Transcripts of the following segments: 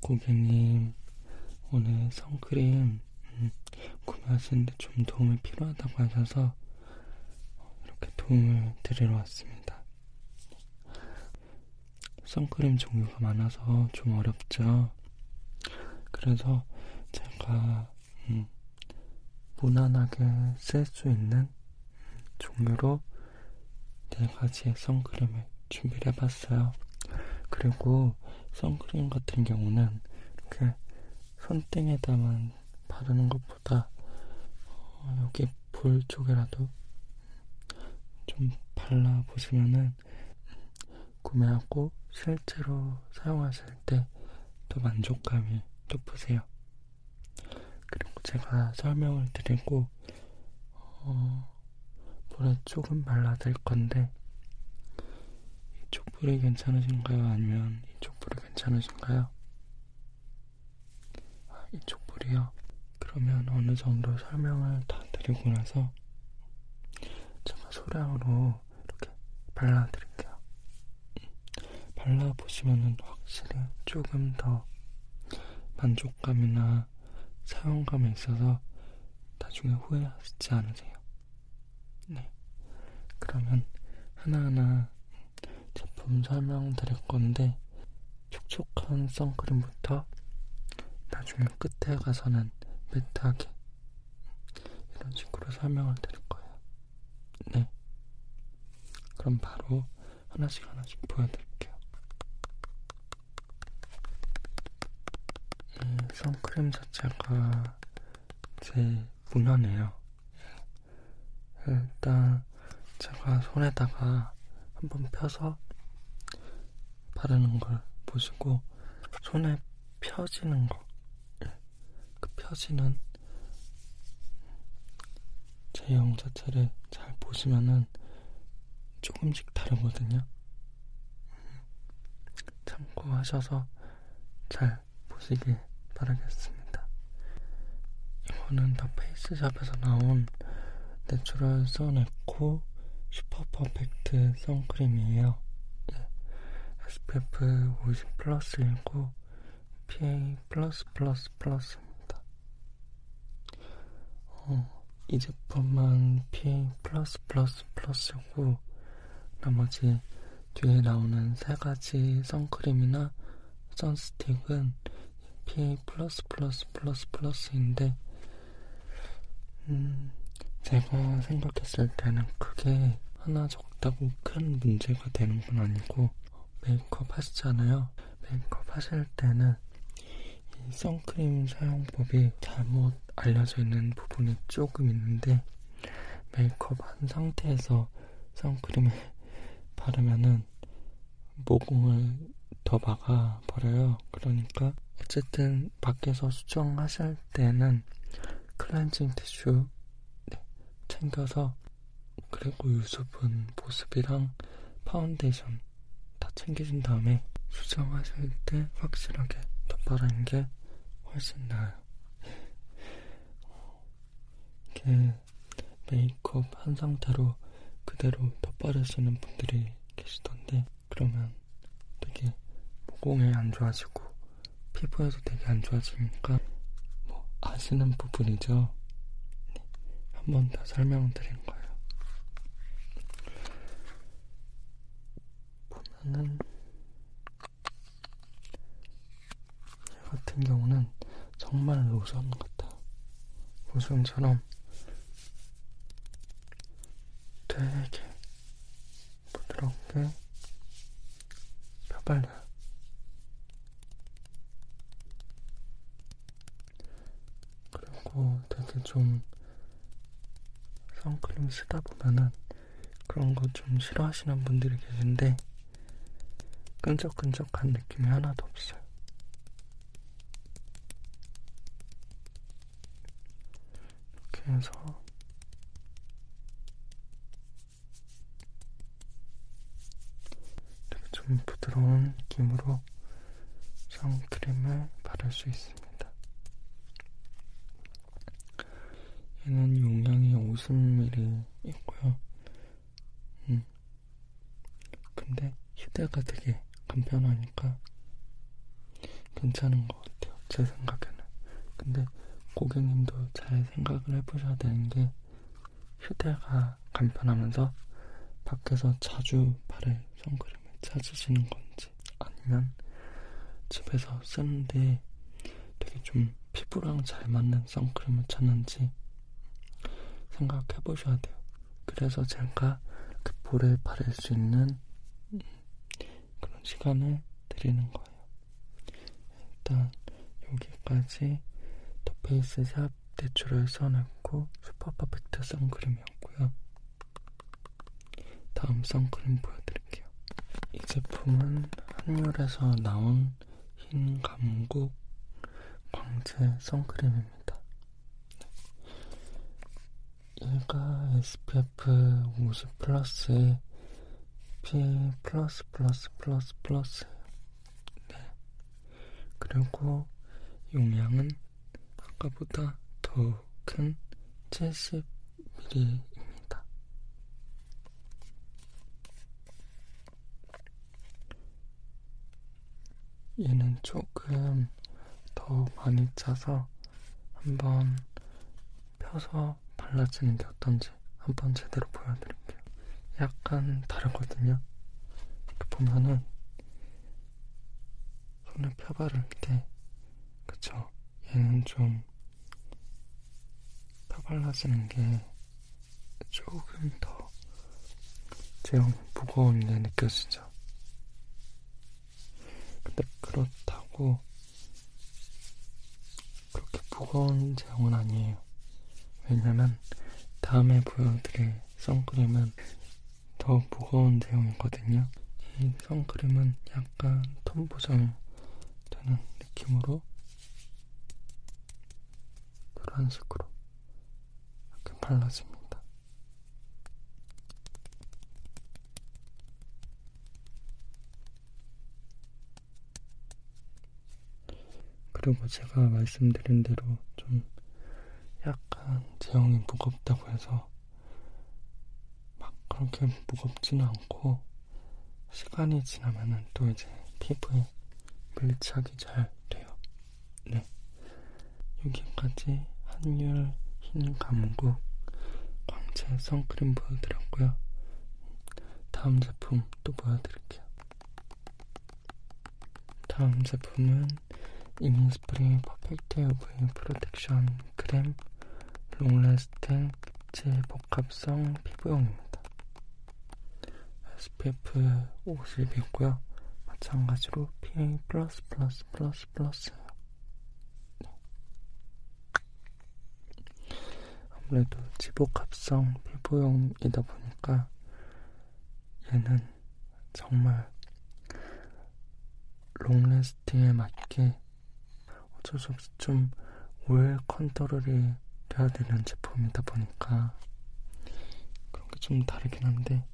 고객님. 오늘 선크림 음, 구매하시는데 좀 도움이 필요하다고 하셔서 이렇게 도움을 드리러 왔습니다. 선크림 종류가 많아서 좀 어렵죠. 그래서 제가 음, 무난하게 쓸수 있는 종류로 네 가지의 선크림을 준비를 해봤어요. 그리고 선크림 같은 경우는 이렇게 손등에다만 바르는 것보다 어, 여기 볼 쪽에라도 좀 발라보시면은 구매하고 실제로 사용하실 때 더 만족감이 높으세요. 그리고 제가 설명을 드리고 어, 볼에 조금 발라드릴 건데 이쪽 볼이 괜찮으신가요? 아니면 이쪽 괜찮으신가요? 아, 이쪽 볼이요? 그러면 어느 정도 설명을 다 드리고 나서 제가 소량으로 이렇게 발라드릴게요. 발라보시면은 확실히 조금 더 만족감이나 사용감에 있어서 나중에 후회하시지 않으세요. 네. 그러면 하나하나 제품 설명 드릴 건데 촉촉한 선크림부터 나중에 끝에 가서는 매트하게 이런 식으로 설명을 드릴 거예요. 네. 그럼 바로 하나씩 하나씩 보여드릴게요. 이 선크림 자체가 제 무난해요. 일단 제가 손에다가 한번 펴서 바르는 걸 보시고 손에 펴지는 거, 그 펴지는 제형 자체를 잘 보시면은 조금씩 다르거든요. 참고하셔서 잘 보시길 바라겠습니다. 이거는 더 페이스샵에서 나온 Natural Sun Eco Super Perfect 선크림이에요. 네. SPF 50 플러스이고 PA 플러스 플러스 플러스입니다. 어, 이 제품만 PA 플러스 플러스 플러스고 나머지 뒤에 나오는 세 가지 선크림이나 sun stick은 PA 플러스 플러스 플러스 플러스인데 음, 제가 생각했을 때는 그게 하나 적다고 큰 문제가 되는 건 아니고 메이크업 하시잖아요. 메이크업 하실 때는 이 선크림 사용법이 잘못 알려져 있는 부분이 조금 있는데 메이크업 한 상태에서 선크림을 바르면은 모공을 더 막아버려요. 그러니까 어쨌든 밖에서 수정하실 때는 클렌징 티슈 네, 챙겨서 그리고 유수분, 보습이랑 파운데이션 다 챙기신 다음에 수정하실 때 확실하게 덧바르는 게 훨씬 나아요. 이게 메이크업 한 상태로 그대로 덧바르시는 분들이 계시던데 그러면 되게 모공이 안 좋아지고 피부에도 되게 안 좋아지니까 뭐 아시는 부분이죠. 네, 한번 더 설명드린 거예요. 보면은 얘 같은 경우는 정말 로션 같아요. 로션처럼 되게 부드럽게 펴발려요. 그리고 되게 좀 선크림 쓰다 보면은 그런 거 좀 싫어하시는 분들이 계신데 끈적끈적한 느낌이 하나도 없어요. 이렇게 해서 되게 좀 부드러운 느낌으로 선크림을 바를 수 있습니다. 얘는 용량이 50ml 있고요. 음. 근데 휴대가 되게 간 편하니까 괜찮은 것 같아요. 제 생각에는. 근데 고객님도 잘 생각을 해보셔야 되는 게 휴대가 간편하면서 밖에서 자주 바를 선크림을 찾으시는 건지 아니면 집에서 쓰는데 되게 좀 피부랑 잘 맞는 선크림을 찾는지 생각해 보셔야 돼요. 그래서 제가 그 볼에 바를 수 있는 시간을 드리는 거예요. 일단 여기까지 더 페이스샵 대출을 써냈고 슈퍼 퍼펙트 선크림이었고요. 다음 선크림 보여드릴게요. 이 제품은 한율에서 나온 흰 감국 광채 선크림입니다. 얘가 SPF 50 플러스에 PA 플러스 플러스 플러스 플러스예요. 네. 그리고 용량은 아까보다 더 큰 70ml입니다. 얘는 조금 더 많이 짜서 한번 펴서 발라주는 게 어떤지 한번 제대로 보여드릴게요. 약간 다르거든요. 보면은 손에 펴바를 때 그쵸? 얘는 좀 펴발라지는 게 조금 더 제형이 무거운 게 느껴지죠? 근데 그렇다고 그렇게 무거운 제형은 아니에요. 왜냐면 다음에 보여드릴 선크림은 더 무거운 제형이거든요. 이 선크림은 약간 톤 보정 되는 느낌으로 이런 식으로 이렇게 발라집니다. 그리고 제가 말씀드린 대로 좀 약간 제형이 무겁다고 해서 막 그렇게 무겁지는 않고 시간이 지나면은 또 이제 피부에 밀착이 잘 돼요. 네. 여기까지 한율 흰 감국 광채 선크림 보여드렸고요. 다음 제품 또 보여드릴게요. 다음 제품은 이니스프리 퍼펙트 UV 프로텍션 크림 롱래스팅 질복합성 피부용입니다. SPF 50이고요. 마찬가지로 PA+++++예요. 네. 아무래도 지복합성 피부용이다 보니까 얘는 정말 롱래스팅에 맞게 어쩔 수 없이 좀 오일 컨트롤이 돼야 되는 제품이다 보니까 그런 게 좀 다르긴 한데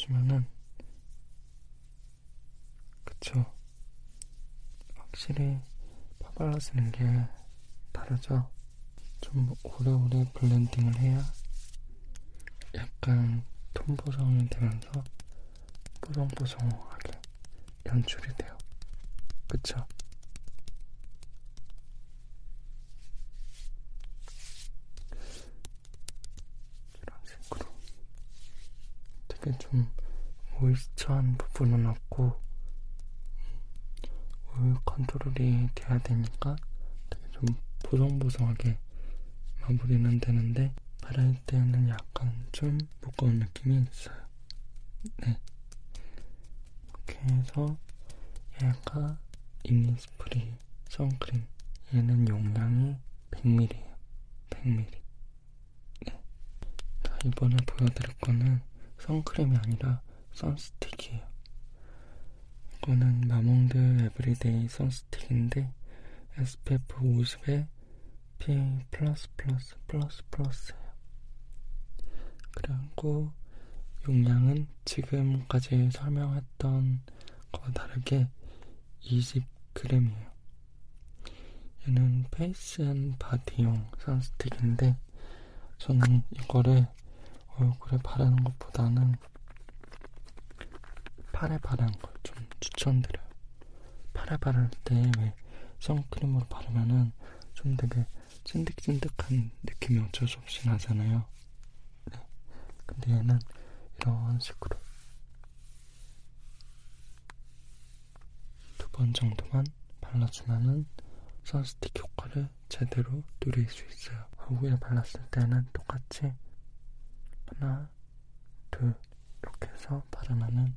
보시면은 그쵸. 확실히 파발라지는 게 다르죠. 좀 오래오래 블렌딩을 해야 약간 톤 보정이 되면서 뽀송뽀송하게 연출이 돼요. 그쵸 되게 좀 모이스처한 부분은 없고 오일 컨트롤이 돼야 되니까 되게 좀 보송보송하게 마무리는 되는데 바를 때는 약간 좀 무거운 느낌이 있어요. 네. 이렇게 해서 얘가 이니스프리 선크림 얘는 용량이 100ml예요. 100ml. 네. 자, 이번에 보여드릴 거는 선크림이 아니라 sun stick이에요. 이거는 마몽드 Everyday Sun Stick인데 SPF 50에 PA+++++예요. 그리고 용량은 지금까지 설명했던 거와 다르게 20g이에요. 얘는 face and body용 sun stick인데 저는 이거를 얼굴에 바르는 것보다는 팔에 바르는 걸좀 추천드려요. 팔에 바를 때왜 선크림으로 바르면은 좀 되게 찐득찐득한 느낌이 어쩔 수 없이 나잖아요. 네. 근데 얘는 이런 식으로 두 번 정도만 발라주면은 선스틱 효과를 제대로 누릴 수 있어요. 얼굴에 발랐을 때는 똑같이 하나, 둘 이렇게 해서 바르면은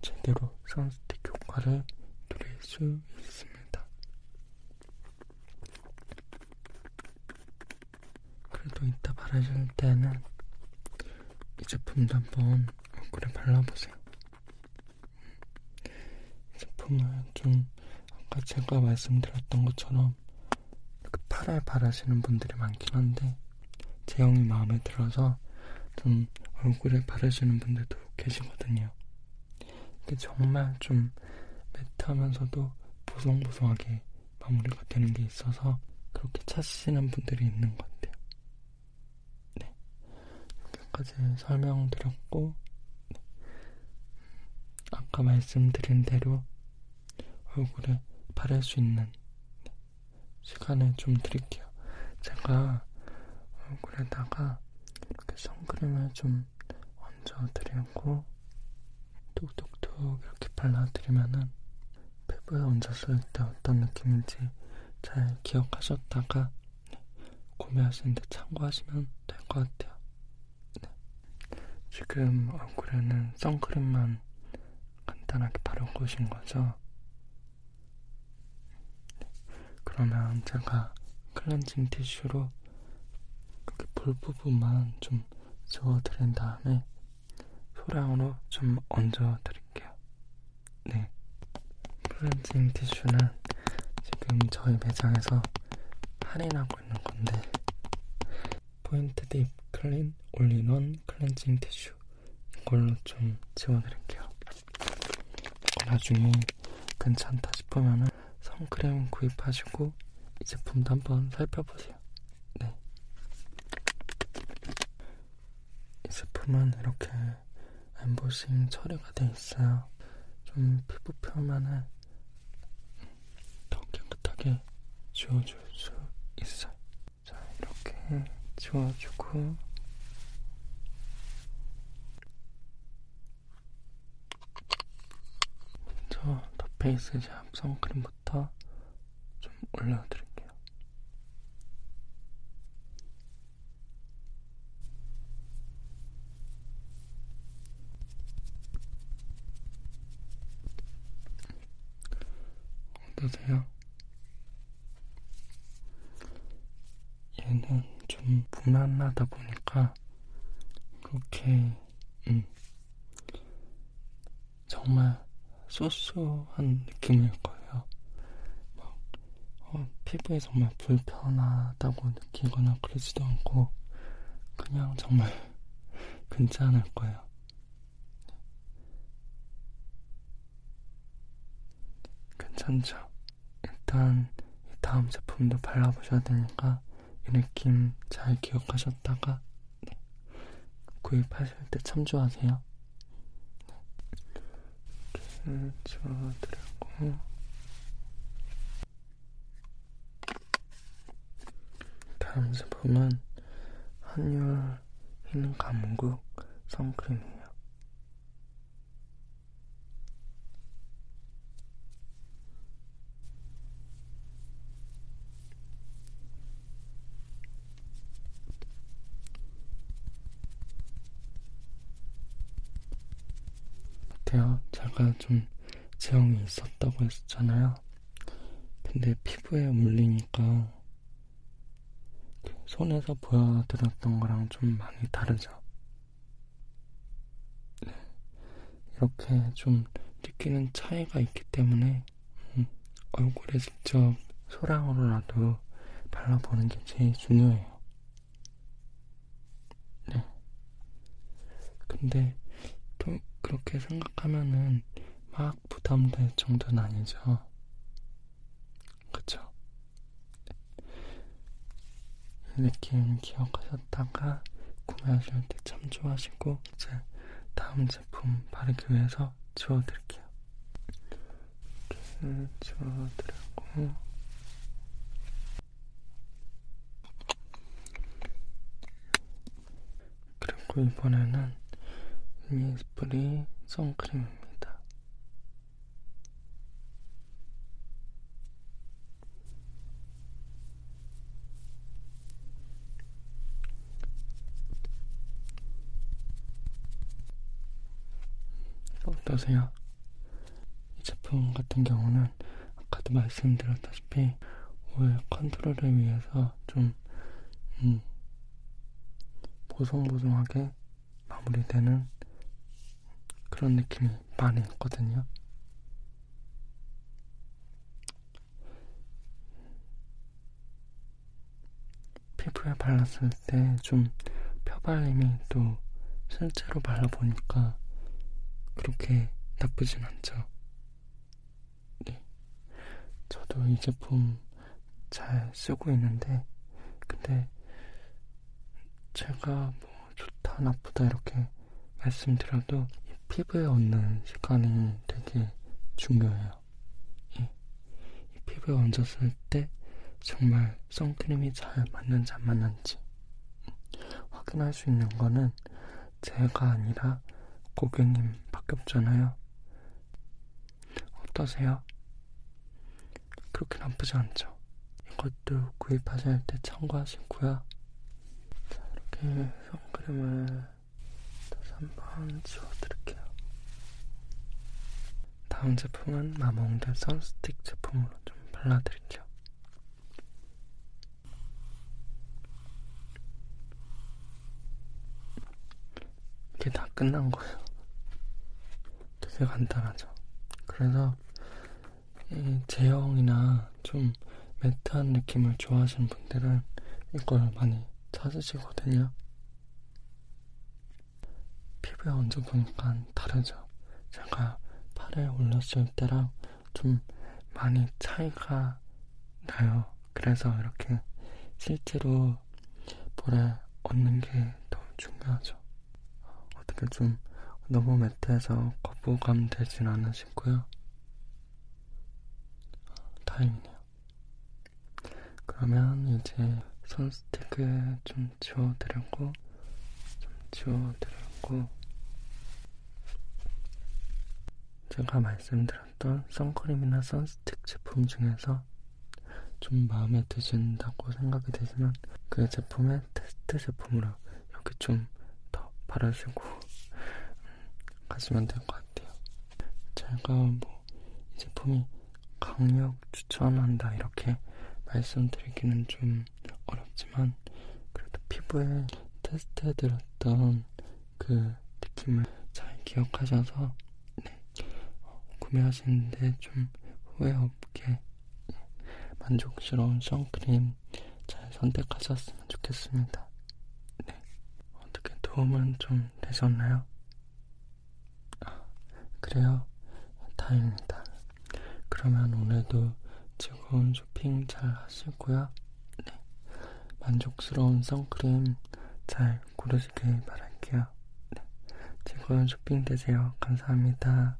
제대로 선스틱 효과를 누릴 수 있습니다. 그래도 이따 바르실 때는 이 제품도 한번 얼굴에 발라보세요. 이 제품을 좀 아까 제가 말씀드렸던 것처럼 이렇게 팔에 바르시는 분들이 많긴 한데 제형이 마음에 들어서 좀 얼굴에 바르시는 분들도 계시거든요. 이게 정말 좀 매트하면서도 보송보송하게 마무리가 되는 게 있어서 그렇게 찾으시는 분들이 있는 것 같아요. 네. 여기까지 설명드렸고, 네. 아까 말씀드린 대로 얼굴에 바를 수 있는 네. 시간을 좀 드릴게요. 제가 얼굴에다가 선크림을 좀 얹어드리고 톡톡톡 이렇게 발라드리면은 피부에 얹었을 때 어떤 느낌인지 잘 기억하셨다가 네, 구매하시는데 참고하시면 될것 같아요. 네. 지금 얼굴에는 선크림만 간단하게 바르고 오신 거죠? 네. 그러면 제가 클렌징 티슈로 이렇게 볼 부분만 좀 지워드린 다음에 소량으로 좀 얹어드릴게요. 네. 클렌징 티슈는 지금 저희 매장에서 할인하고 있는 건데 Point Deep Clean All-in-One 클렌징 티슈 이걸로 좀 지워드릴게요. 나중에 괜찮다 싶으면은 선크림 구입하시고 이 제품도 한번 살펴보세요. 네. 이 제품은 이렇게 엠보싱 처리가 돼 있어요. 좀 피부 표면을 더 깨끗하게 지워줄 수 있어요. 자, 이렇게 지워주고 먼저 더 페이스 샵 선크림부터 좀 올려드릴게요. 어떠세요? 얘는 좀 무난하다 보니까 그렇게 음, 정말 소소한 느낌일 거예요. 막 어, 피부에 정말 불편하다고 느끼거나 그러지도 않고 그냥 정말 괜찮을 거예요. 괜찮죠? 일단 이 다음 제품도 발라보셔야 되니까 이 느낌 잘 기억하셨다가 네. 구입하실 때 참조하세요. 네. 이렇게 지워드리고 다음 제품은 한율 흰 감국 선크림 같아요. 제가 좀 제형이 있었다고 했잖아요. 근데 피부에 물리니까 그 손에서 보여드렸던 거랑 좀 많이 다르죠. 네. 이렇게 좀 느끼는 차이가 있기 때문에 음, 얼굴에 직접 소량으로라도 발라보는 게 제일 중요해요. 네. 근데 또 그렇게 생각하면은 막 부담될 정도는 아니죠. 그쵸? 느낌 기억하셨다가 구매하실 때 참 좋아하시고 이제 다음 제품 바르기 위해서 지워드릴게요. 이렇게 지워드리고 그리고 이번에는 이니스프리 선크림입니다. 어떠세요? 이 제품 같은 경우는 아까도 말씀드렸다시피 오일 컨트롤을 위해서 좀 음, 보송보송하게 마무리되는 그런 느낌이 많이 있거든요. 피부에 발랐을 때좀 펴발림이 또 실제로 발라보니까 그렇게 나쁘진 않죠. 네. 저도 이 제품 잘 쓰고 있는데, 근데 제가 뭐 좋다, 나쁘다 이렇게 말씀드려도 이 피부에 얻는 시간이 되게 중요해요. 이, 이 피부에 얹었을 때 정말 선크림이 잘 맞는지 안 맞는지 확인할 수 있는 거는 제가 아니라 고객님 밖에 없잖아요. 어떠세요? 그렇게 나쁘지 않죠? 이것도 구입하실 때 참고하시고요. 자, 이렇게 선크림을 다시 한번 지워드릴게요. 다음 제품은 마몽드 선스틱 제품으로 좀 발라드릴게요. 이게 다 끝난 거예요. 되게 간단하죠. 그래서 이 제형이나 좀 매트한 느낌을 좋아하시는 분들은 이걸 많이 찾으시거든요. 피부에 얹어보니까 다르죠. 제가 팔에 올렸을 때랑 좀 많이 차이가 나요. 그래서 이렇게 실제로 볼에 얹는 게더 중요하죠. 어떻게 좀 너무 매트해서 거부감 되진 않으시고요. 다행이네요. 그러면 이제 선스틱을 좀 지워드리고 좀 지워드리고 제가 말씀드렸던 선크림이나 선스틱 제품 중에서 좀 마음에 드신다고 생각이 되시면 그 제품의 테스트 제품으로 이렇게 좀더 바르시고 가시면 될것 같아요. 제가 뭐 이 제품이 강력 추천한다 이렇게 말씀드리기는 좀 어렵지만 그래도 피부에 테스트해드렸던 그 느낌을 잘 기억하셔서 구매하시는데 좀 후회 없게 네, 만족스러운 선크림 잘 선택하셨으면 좋겠습니다. 네, 어떻게 도움은 좀 되셨나요? 아, 그래요? 다행입니다. 그러면 오늘도 즐거운 쇼핑 잘 하시고요. 네. 만족스러운 선크림 잘 고르시길 바랄게요. 네. 즐거운 쇼핑 되세요. 감사합니다.